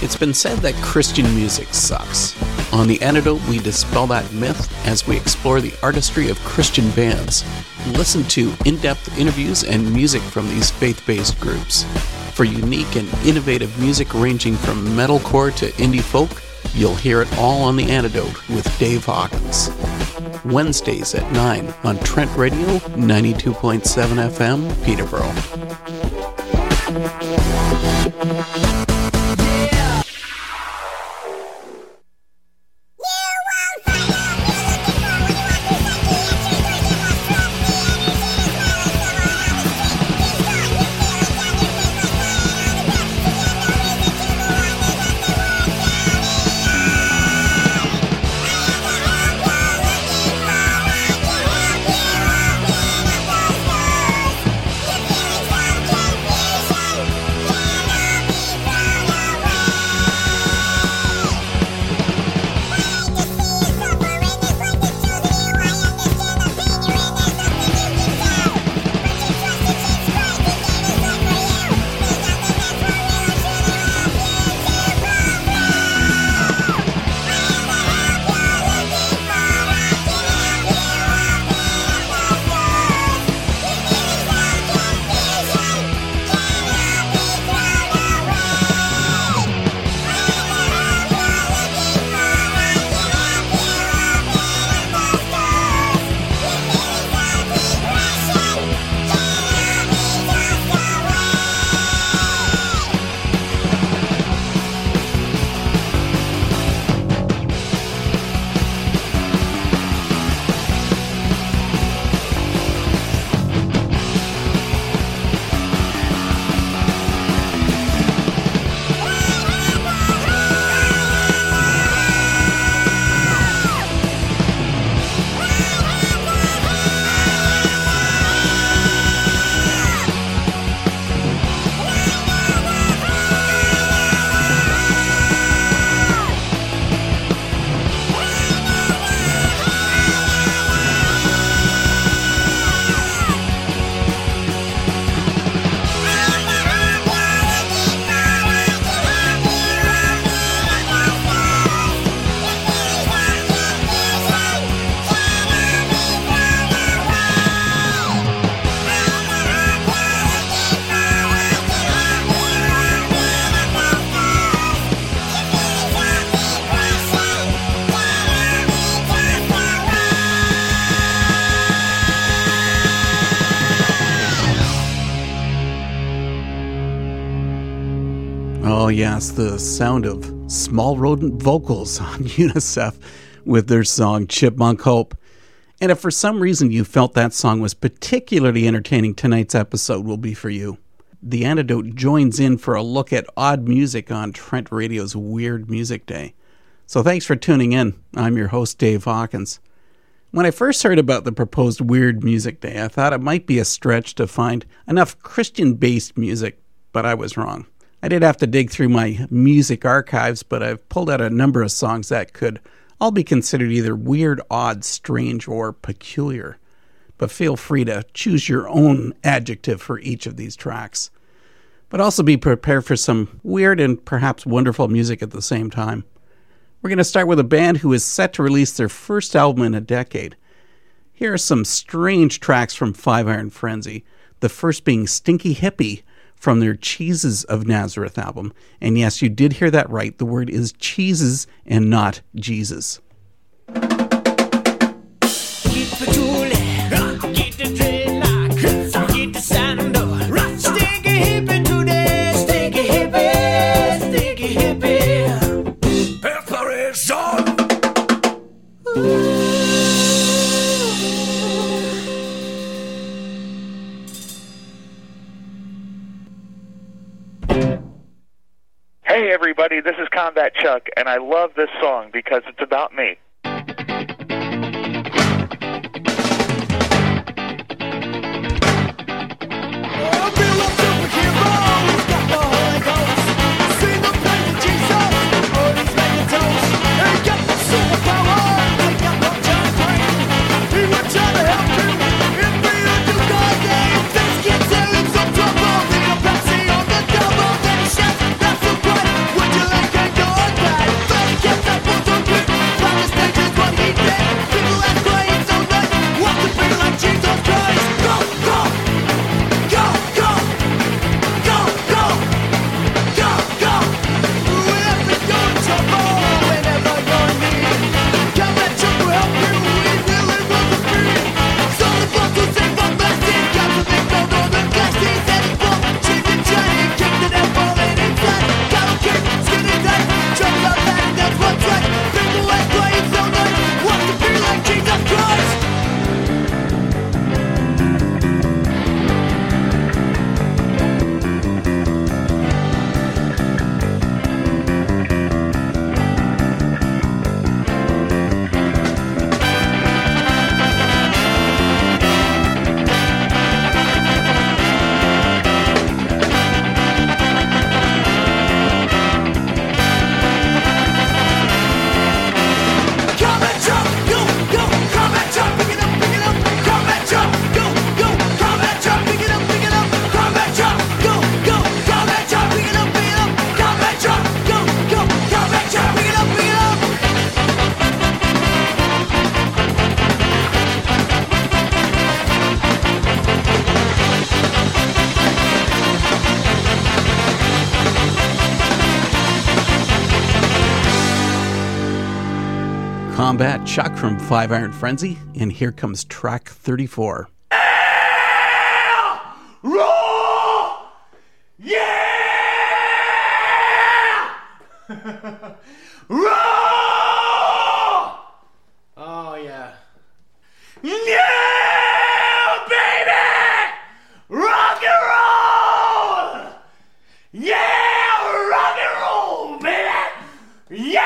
It's been said that Christian music sucks. On The Antidote, we dispel that myth as we explore the artistry of Christian bands. Listen to in depth interviews and music from these faith based groups. For unique and innovative music ranging from metalcore to indie folk, you'll hear it all on The Antidote with Dave Hawkins. Wednesdays at 9 on Trent Radio 92.7 FM, Peterborough. Yes, the sound of small rodent vocals on UNICEF with their song Chipmunk Hope. And if for some reason you felt that song was particularly entertaining, tonight's episode will be for you. The Antidote joins in for a look at odd music on Trent Radio's Weird Music Day. So thanks for tuning in. I'm your host, Dave Hawkins. When I first heard about the proposed Weird Music Day, I thought it might be a stretch to find enough Christian based music, but I was wrong. I did have to dig through my music archives, but I've pulled out a number of songs that could all be considered either weird, odd, strange, or peculiar. But feel free to choose your own adjective for each of these tracks. But also be prepared for some weird and perhaps wonderful music at the same time. We're going to start with a band who is set to release their first album in a decade. Here are some strange tracks from Five Iron Frenzy, the first being Stinky Hippie from their Cheeses of Nazareth album. And yes, you did hear that right. The word is cheeses and not Jesus. Everybody. This is Combat Chuck, and I love this song because it's about me. From Five Iron Frenzy, and here comes track 34. Roll! Yeah! Roll! Oh, yeah. Yeah, baby! Rock and roll! Yeah, rock and roll, baby! Yeah!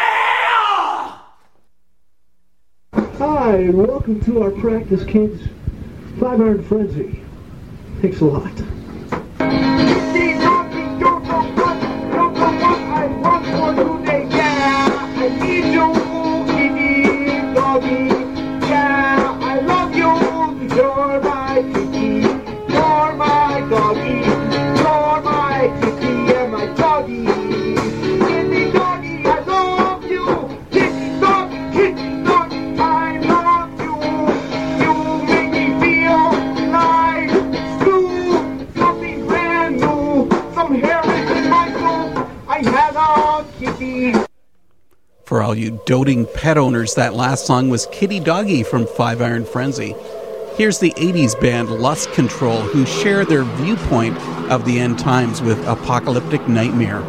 Hi, and welcome to our practice, kids. Five Iron Frenzy. Thanks a lot. Doting pet owners, that last song was Kitty Doggy from Five Iron Frenzy. Here's the 80s band Lust Control, who share their viewpoint of the end times with Apocalyptic Nightmare.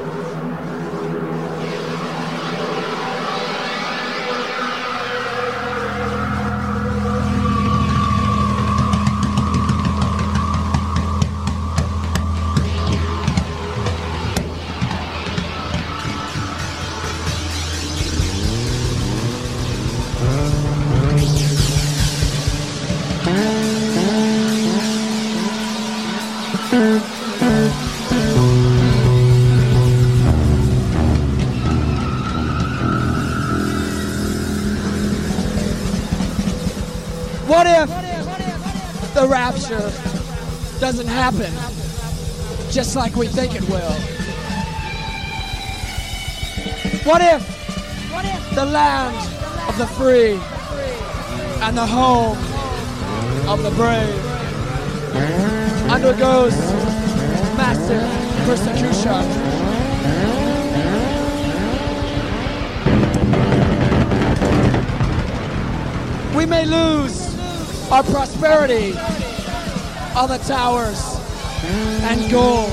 Just like we think it will? What if the land of the free and the home of the brave undergoes massive persecution? We may lose our prosperity on the towers and gold.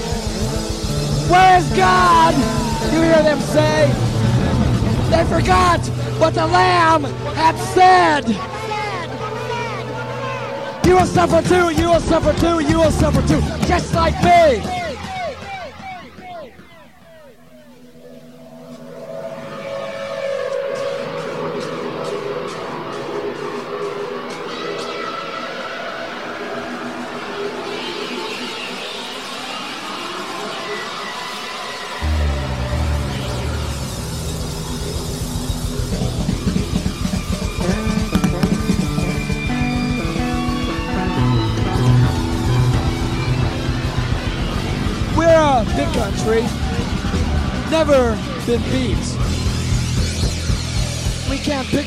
Where is God? You hear them say. They forgot what the Lamb had said. You will suffer too, you will suffer too, you will suffer too, just like me.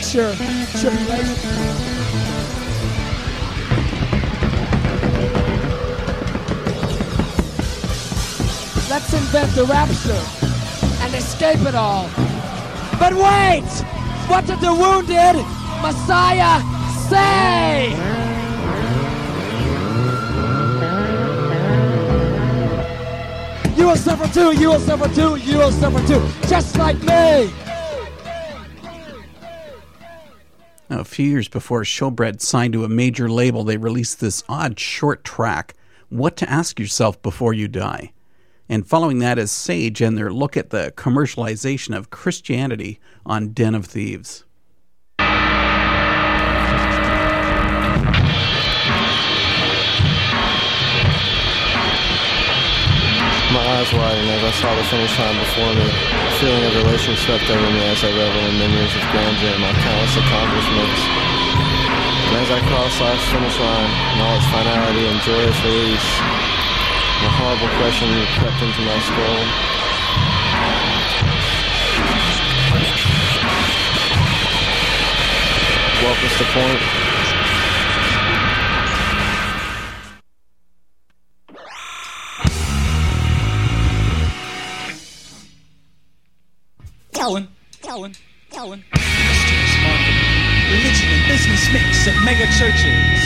Picture tribulation. Let's invent the rapture and escape it all. But wait! What did the wounded Messiah say? You will suffer too, you will suffer too, you will suffer too, just like me. Years before Showbread signed to a major label, they released this odd short track, What to Ask Yourself Before You Die. And following that is Sage and their look at the commercialization of Christianity on Den of Thieves. My eyes widened as I saw the finish line before me. A feeling of elation swept over me as I reveled in memories of grandeur and my countless accomplishments. And as I crossed life's finish line, in all its finality and joyous release, a horrible question crept into my skull. What was the point? Calvin, Calvin, Calvin. Mysterious market. religion and business mix at mega churches.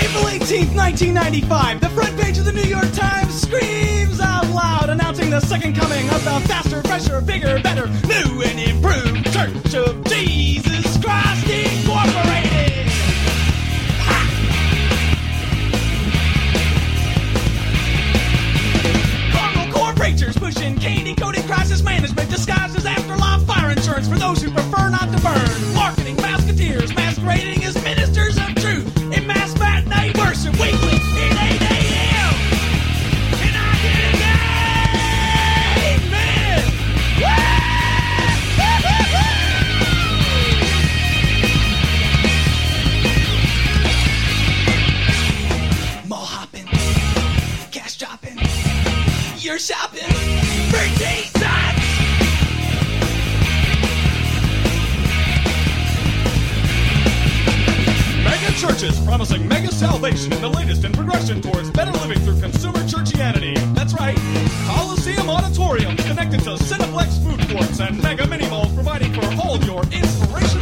April 18th, 1995, the front page of the New York Times screams loud, announcing the second coming of the faster, fresher, bigger, better, new and improved Church of Jesus Christ Incorporated. Core preachers pushing candy coated crisis management disguised as afterlife fire insurance for those who prefer not to burn. Promising mega salvation and the latest in progression towards better living through consumer churchianity. That's right. Coliseum Auditorium connected to Cineplex food courts and mega mini malls providing for all your inspirational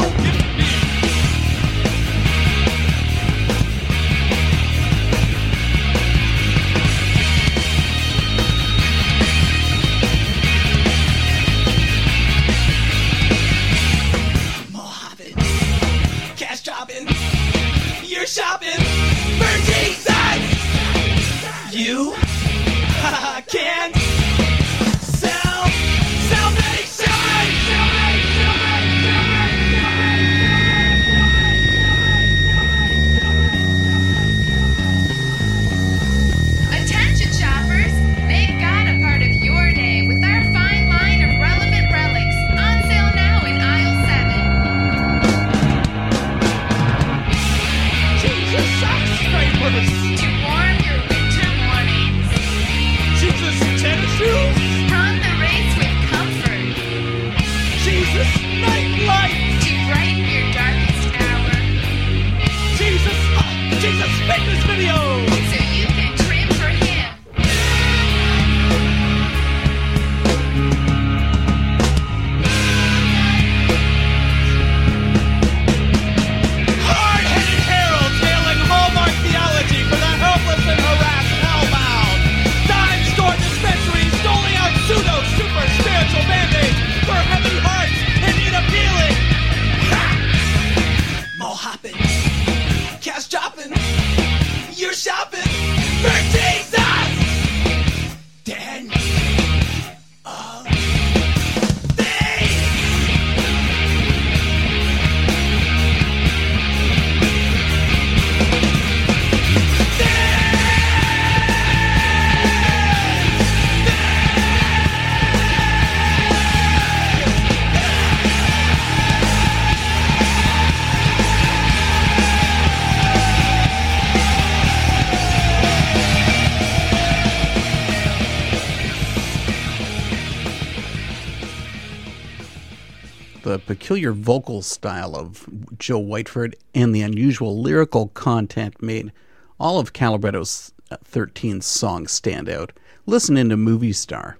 peculiar vocal style of Joe Whiteford and the unusual lyrical content made all of Calibretto's uh, 13 songs stand out. Listen into Movie Star.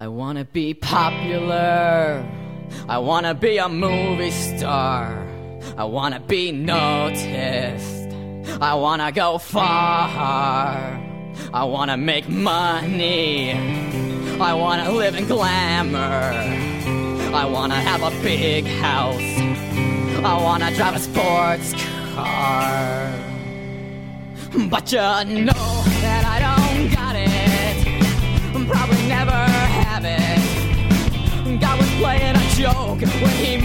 I wanna be popular. I wanna be a movie star. I wanna be noticed. I wanna go far. I wanna make money. I wanna live in glamour. I wanna have a big house. I wanna drive a sports car. But you know that I don't got it. Probably never have it. God was playing a joke when he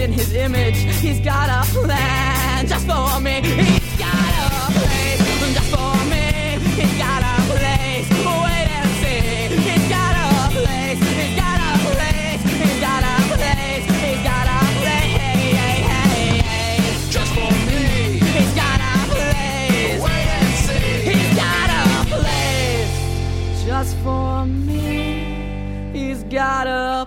made in his image. He's got a plan just for me. He's got a place just for me. He's got a place. Wait and see. He's got a place. He's got a place. He's got a place. He's got a place. Just for me. He's got a place. Wait and see. He's got a place just for me. He's got a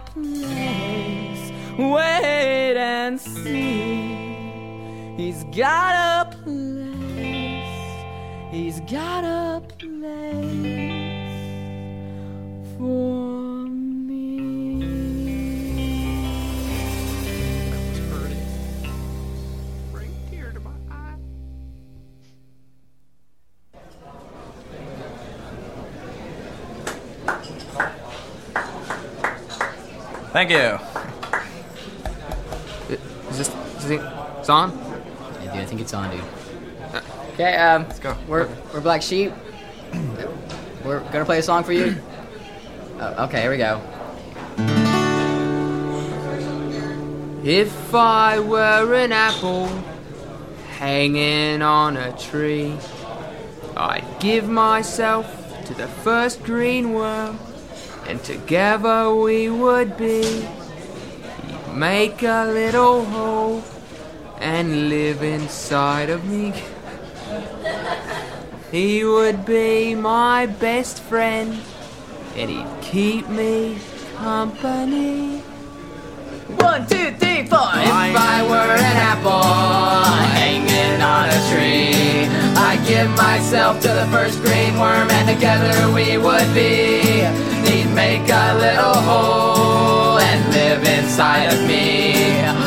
got a place. He's got a place for me. Thank you. Is this, is it, it's on? Yeah, dude, I think it's on, dude. Okay, um, let's go. We're we're Black Sheep. We're gonna play a song for you. Oh, okay, here we go. If I were an apple hanging on a tree, I'd give myself to the first green worm, and together we would be. He'd make a little hole and live inside of me. He would be my best friend, and he'd keep me company. One, two, three, four. If I were an apple hanging on a tree, I'd give myself to the first green worm, and together we would be. He'd make a little hole and live inside of me.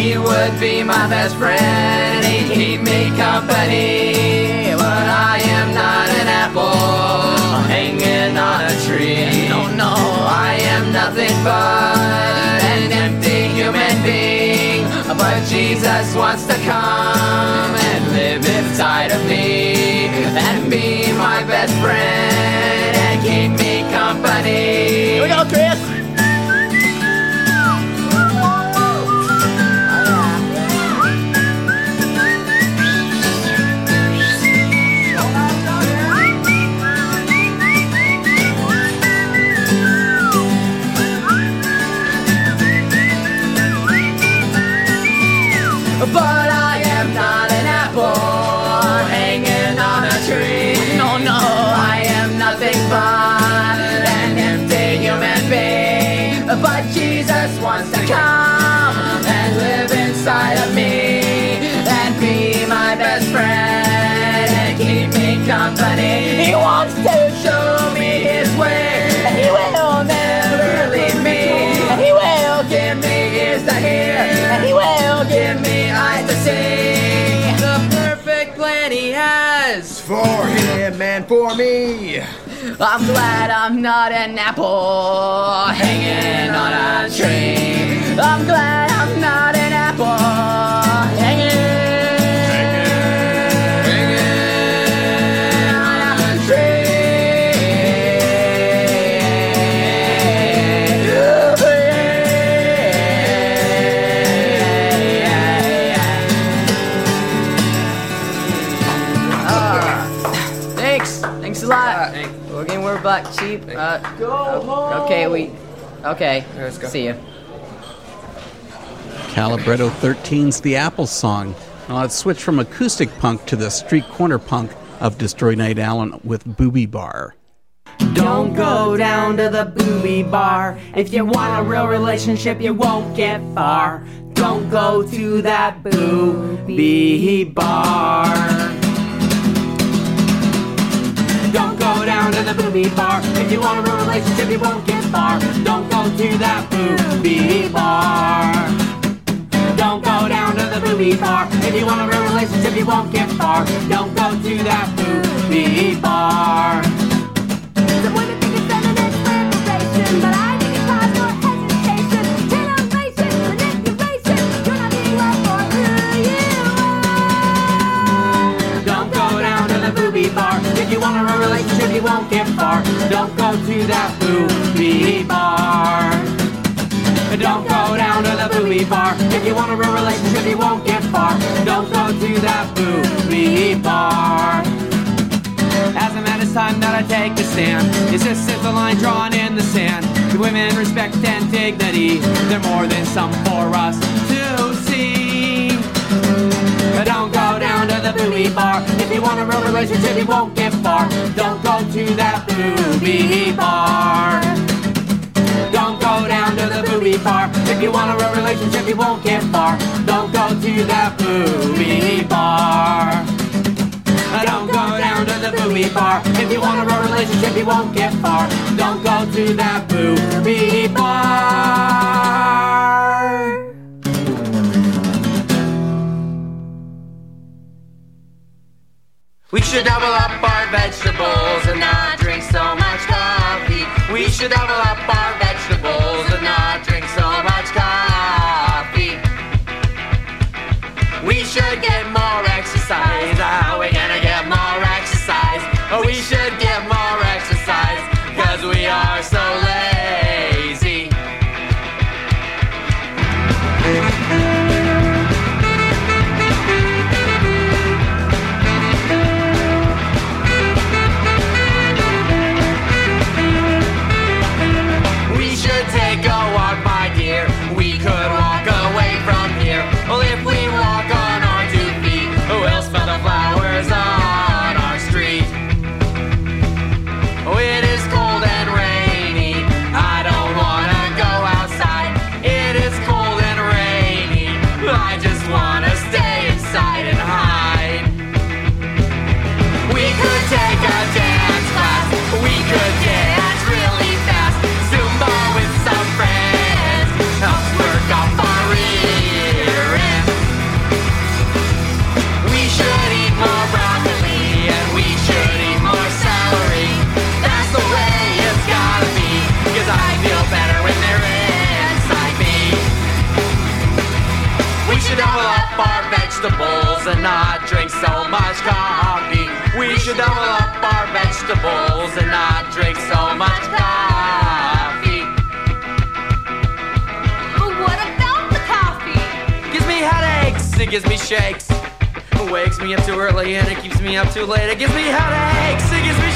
He would be my best friend, he'd keep me company. But I am not an apple hanging on a tree. No, no, I am nothing but an empty human being. But Jesus wants to come and live inside of me and be my best friend and keep me company. Here we go, plan he has For him and for me. I'm glad I'm not an apple hanging on a tree. I'm glad I'm not an We're getting we're black cheap. Uh, o- okay, we. Okay. Let's go. See you. Calibretto 13's The Apple Song. Now let's switch from acoustic punk to the street corner punk of Destroy Nate Allen with Booby Bar. Don't go down to the booby bar. If you want a real relationship, you won't get far. Don't go to that booby bar. Go down to the booby bar. If you want a real relationship, you won't get far. Don't go to that booby bar. Don't go down to the booby bar. If you want a real relationship, you won't get far. Don't go to that booby bar. Want a relationship, you won't get far. Don't go to that booby bar. Don't go down to the booby bar. If you want a real relationship, you won't get far. Don't go to that booby bar. As a man, it's time that I take a stand. Is is the line drawn in the sand? The women respect and dignity. They're more than some for us to see. Don't go to the booby bar. If you want a real relationship, you won't get far. Don't go to that booby bar. Don't go down to the booby bar. If you want a real relationship, you won't get far. Don't go to that booby bar. Don't go down to the booby bar. If you want a real relationship, you won't get far. Don't go to that booby bar. We should double up our vegetables and not drink so much coffee. We should double up our vegetables and not drink so much coffee. We should We should double up our vegetables and not drink so much coffee. But what about the coffee? Gives me headaches, it gives me shakes. It wakes me up too early and it keeps me up too late. It gives me headaches, it gives me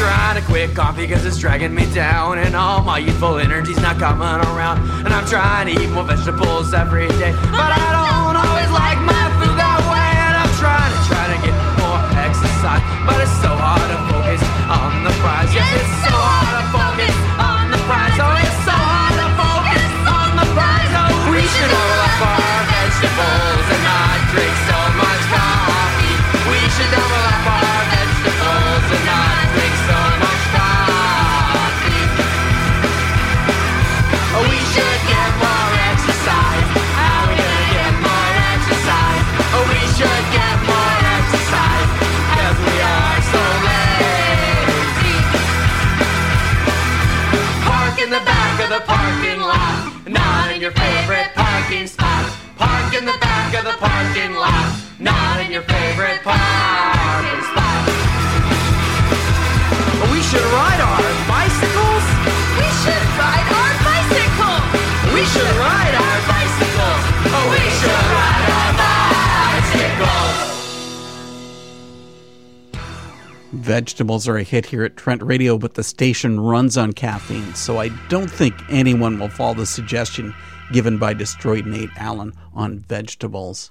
trying to quit coffee because it's dragging me down and all my youthful energy's not coming around. And I'm trying to eat more vegetables every day, but I don't always like my food that way. And I'm trying to try to get more exercise, but it's so hard to focus on the prize. Yes, it's so hard to focus on the prize. Oh, it's so hard to focus on the prize. Oh, we should double up our vegetables of the parking lot. Not in your favorite parking spot. Park in the back of the parking lot. Not in your favorite parking spot. We should ride our bicycles. We should ride our bicycles. We should ride vegetables are a hit here at Trent Radio, but the station runs on caffeine, so I don't think anyone will follow the suggestion given by Destroyed Nate Allen on vegetables.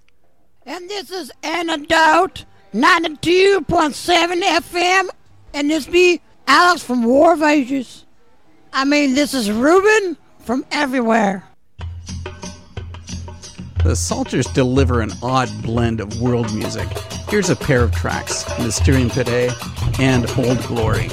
And this is Antidote 92.7 FM. And this be Alex from War of Ages. I mean, this is Ruben from everywhere. The Psalters deliver an odd blend of world music. Here's a pair of tracks Mysterium A and Old Glory.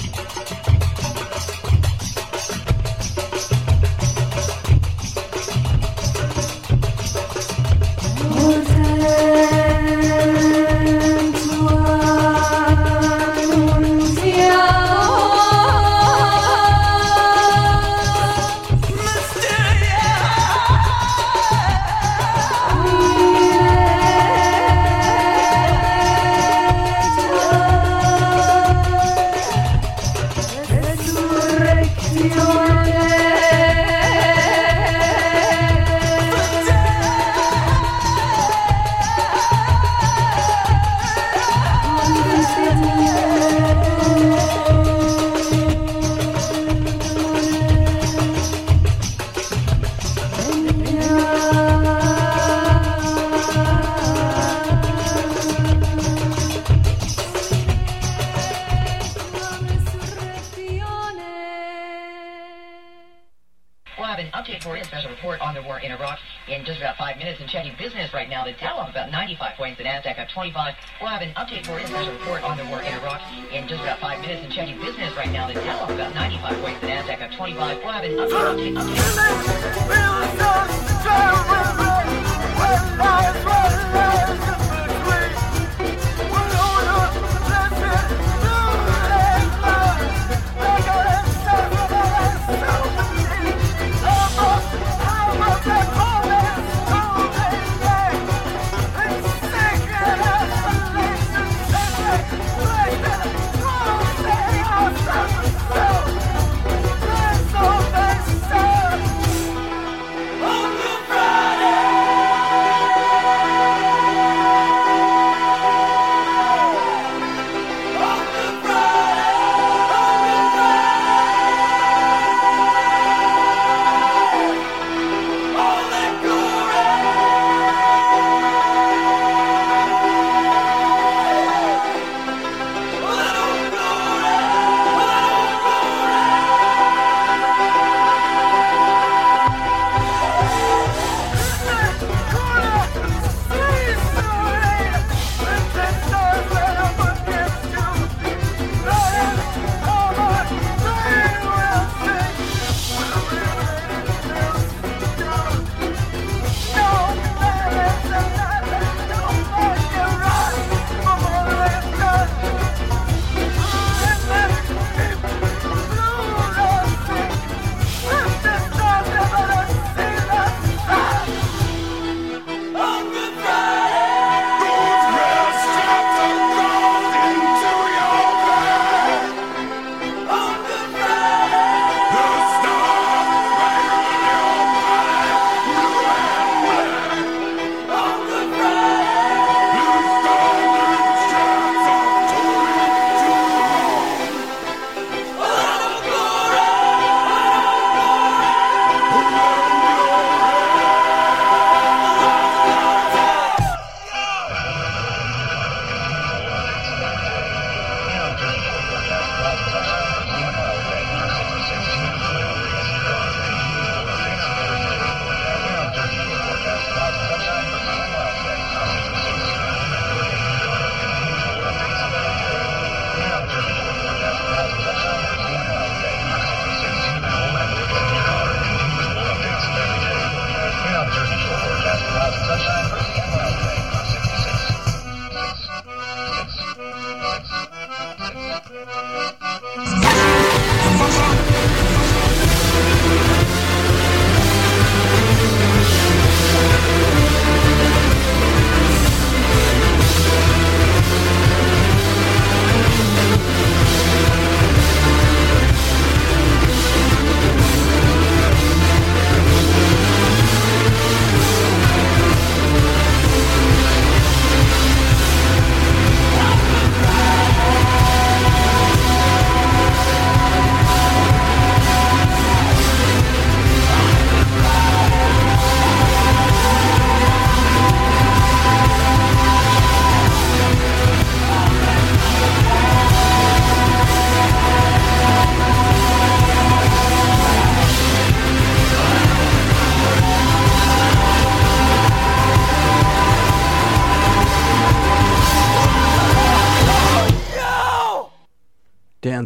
For you, a special report on the war in Iraq in just about five minutes. And checking business right now, the Dow up about 95 points, the Nasdaq up 25. We'll have an update, update, Thank you.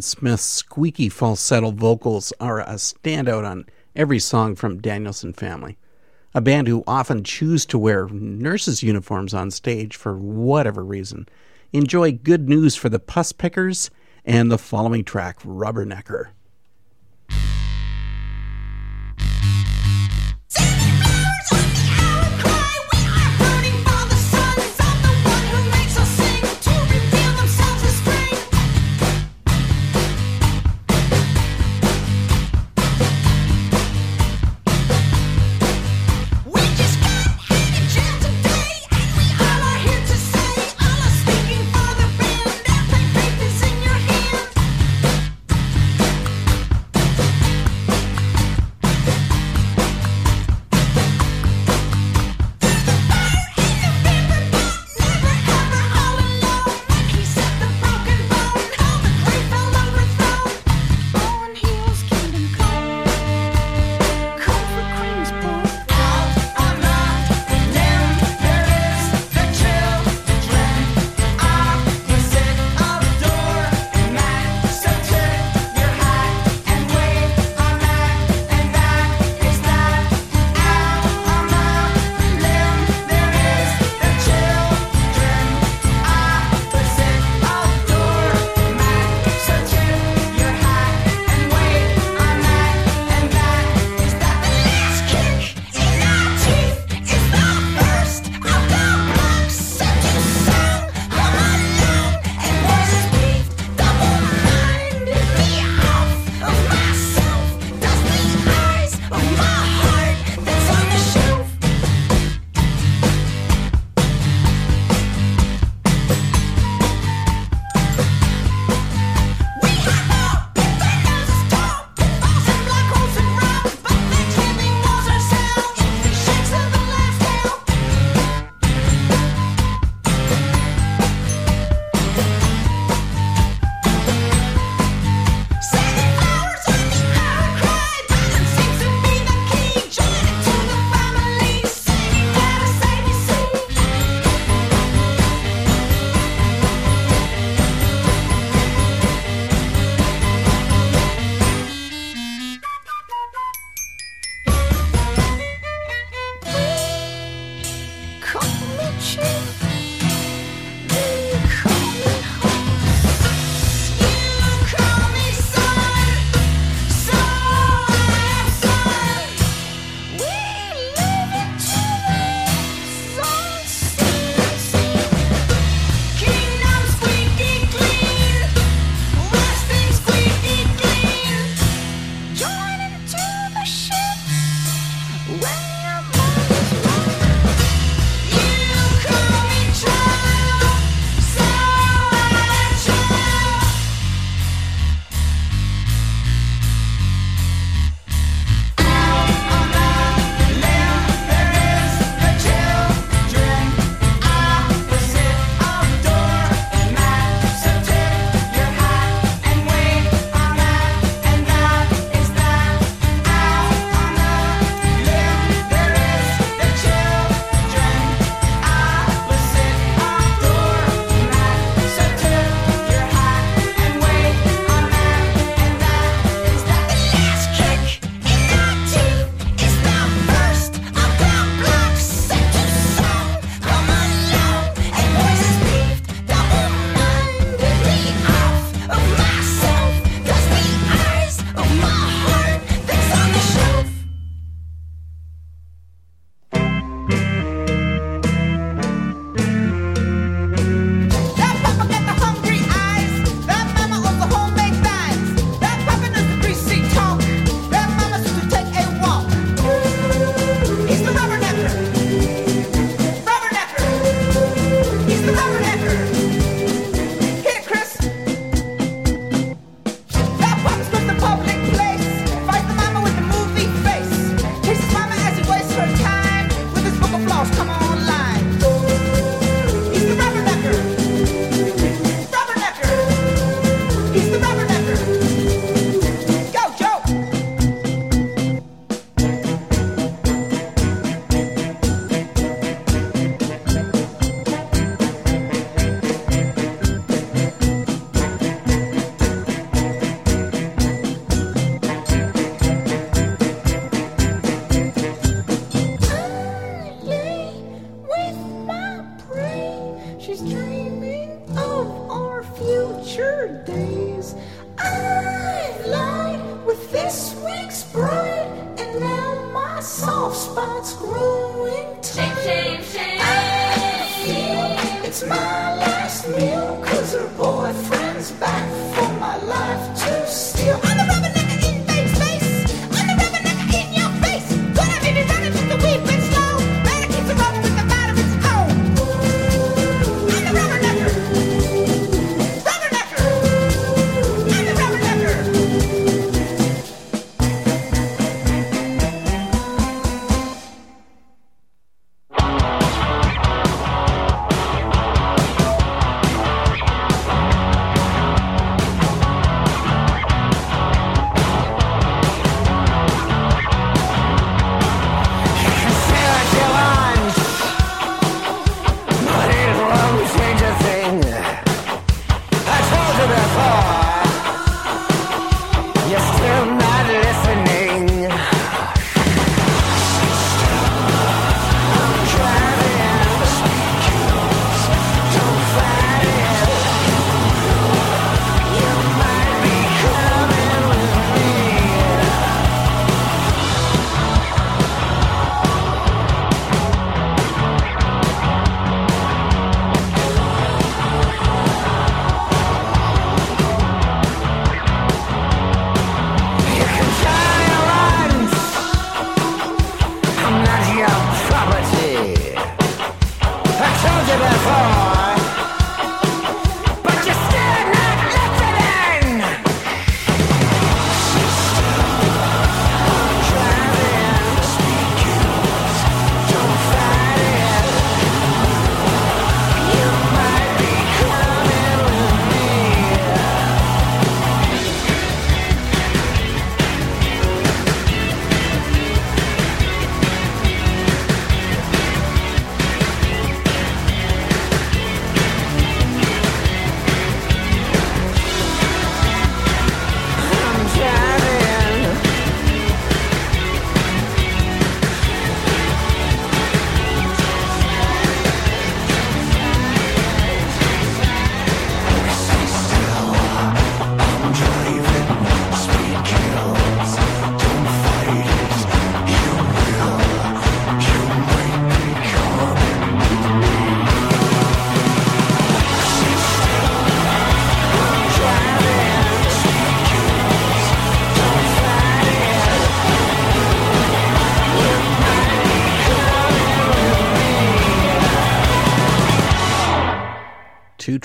Smith's squeaky falsetto vocals are a standout on every song from Danielson Famile, a band who often choose to wear nurses' uniforms on stage for whatever reason. Enjoy good news for the Pus Pickers and the following track, Rubbernecker.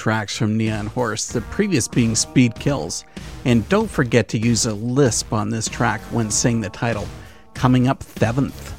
tracks from Neon Horse, the previous being Speed Kills. And don't forget to use a lisp on this track when singing the title. Coming up 7th.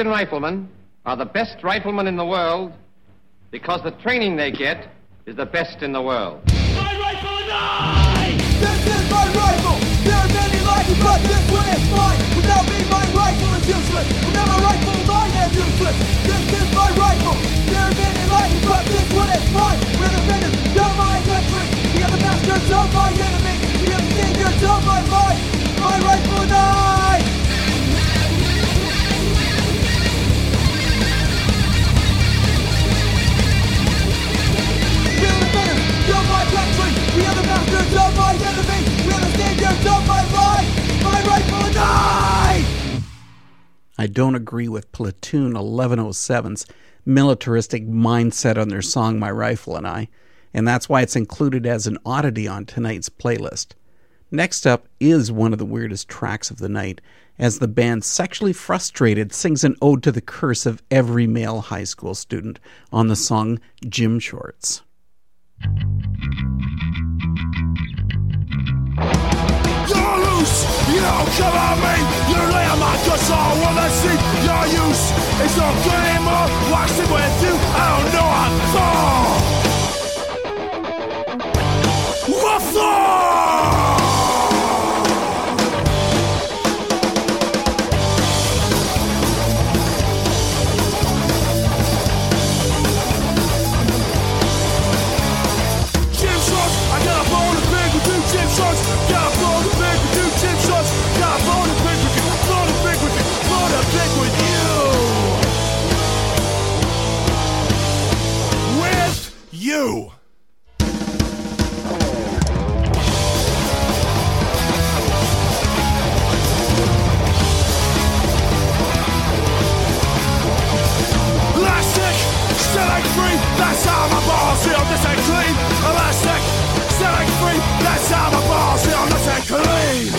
American riflemen are the best riflemen in the world because the training they get is the best in the world. My rifle and I! This is my rifle! There are many like it, but this one is mine! Without me, my rifle is useless! Without my rifle, mine is useless! This is my rifle! There are many like it, but this one is mine! We're the defenders of my country! We are the masters of my enemy! We are the saviors of my mind! My rifle and I! I don't agree with Platoon 1107's militaristic mindset on their song My Rifle and I, and that's why it's included as an oddity on tonight's playlist. Next up is one of the weirdest tracks of the night, as the band Sexually Frustrated sings an ode to the curse of every male high school student on the song Gym Shorts. You're loose, you don't me You lay on my guts all wanna see. Your use It's not good anymore Watch it with you. I don't know I'm full What's up? That's how my balls feel, this ain't clean. Elastic, selling free, that's how my balls feel, this ain't clean.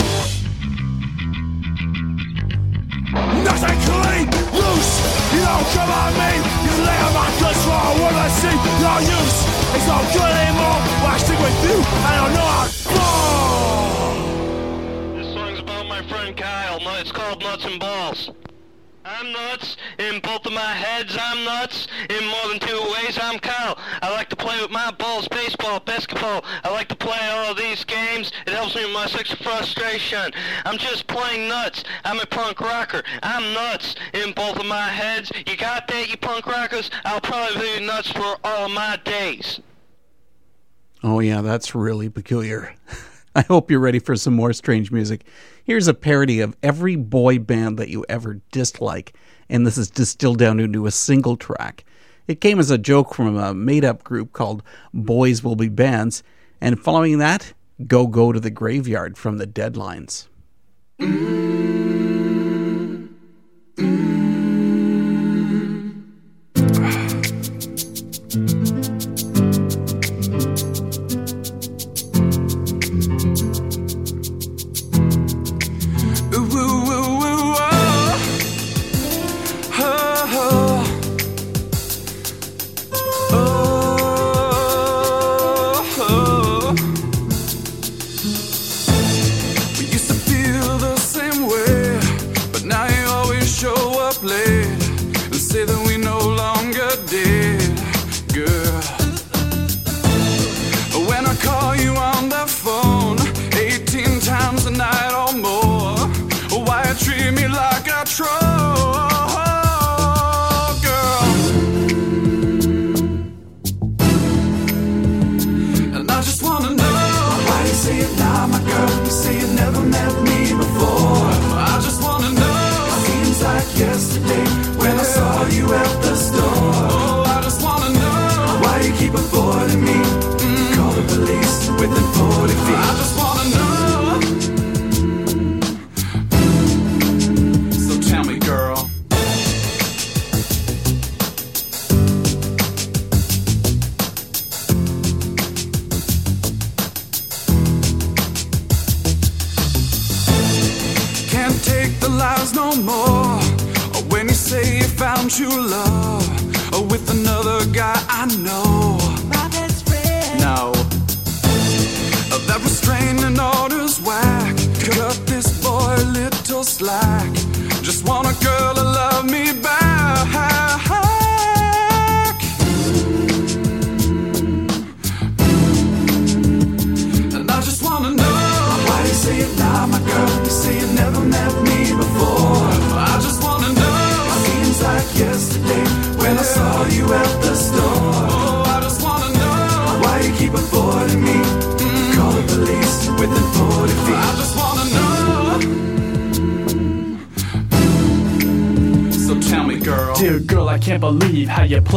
Nothing clean, loose, you don't come on me. You lay on my goods for all what I see. Your use, it's not good anymore. Why stick with you? I don't know how to fall. This song's about my friend Kyle. No, It's called Nuts and Balls. I'm nuts in both of my heads. I'm nuts in more than two ways. I'm I like to play with my balls, baseball, basketball. I like to play all of these games. It helps me with my sexual frustration. I'm just playing nuts. I'm a punk rocker. I'm nuts in both of my heads. You got that, you punk rockers? I'll probably be nuts for all of my days. Oh, yeah, that's really peculiar. I hope you're ready for some more strange music. Here's a parody of every boy band that you ever dislike, and this is distilled down into a single track. It came as a joke from a made up group called Boys Will Be Bands, and following that, Go Go to the Graveyard from the Deadlines.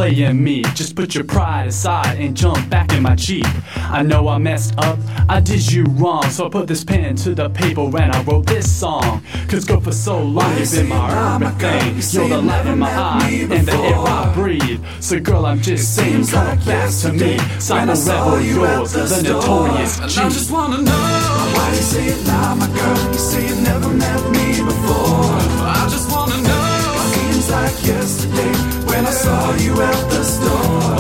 Playing me. Just put your pride aside and jump back in my Jeep. I know I messed up, I did you wrong. So I put this pen to the paper and I wrote this song. Cause girl, for so long you've been my urban thing. You're the light in my eye and the air I breathe. So girl, I'm just saying, come back to me. Cyber rebel, yours, the notorious G. I just wanna know why you say it now, my girl. You say you never met me before. I just wanna know. Seems like yesterday when I saw you at the store.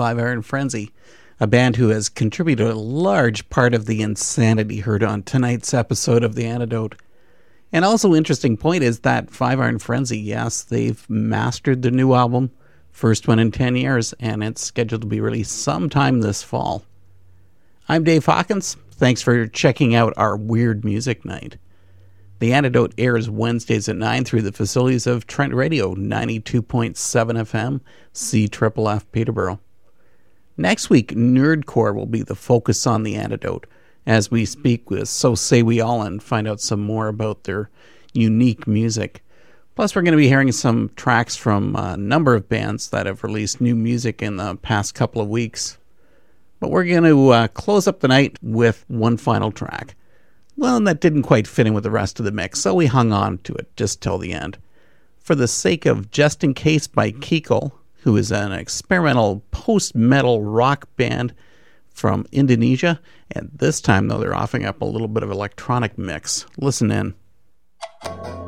Five Iron Frenzy, a band who has contributed a large part of the insanity heard on tonight's episode of The Antidote. And also, interesting point is that Five Iron Frenzy, yes, they've mastered the new album, first one in 10 years, and it's scheduled to be released sometime this fall. I'm Dave Hawkins. Thanks for checking out our Weird Music Night. The Antidote airs Wednesdays at 9 through the facilities of Trent Radio 92.7 FM, C Triple F Peterborough. Next week, Nerdcore will be the focus on The Antidote as we speak with So Say We All and find out some more about their unique music. Plus, we're going to be hearing some tracks from a number of bands that have released new music in the past couple of weeks. But we're going to uh, close up the night with one final track. Well, and that didn't quite fit in with the rest of the mix, so we hung on to it just till the end. For the sake of Just in Case by Kekal, who is an experimental post metal rock band from Indonesia. And this time, though, they're offering up a little bit of electronic mix. Listen in.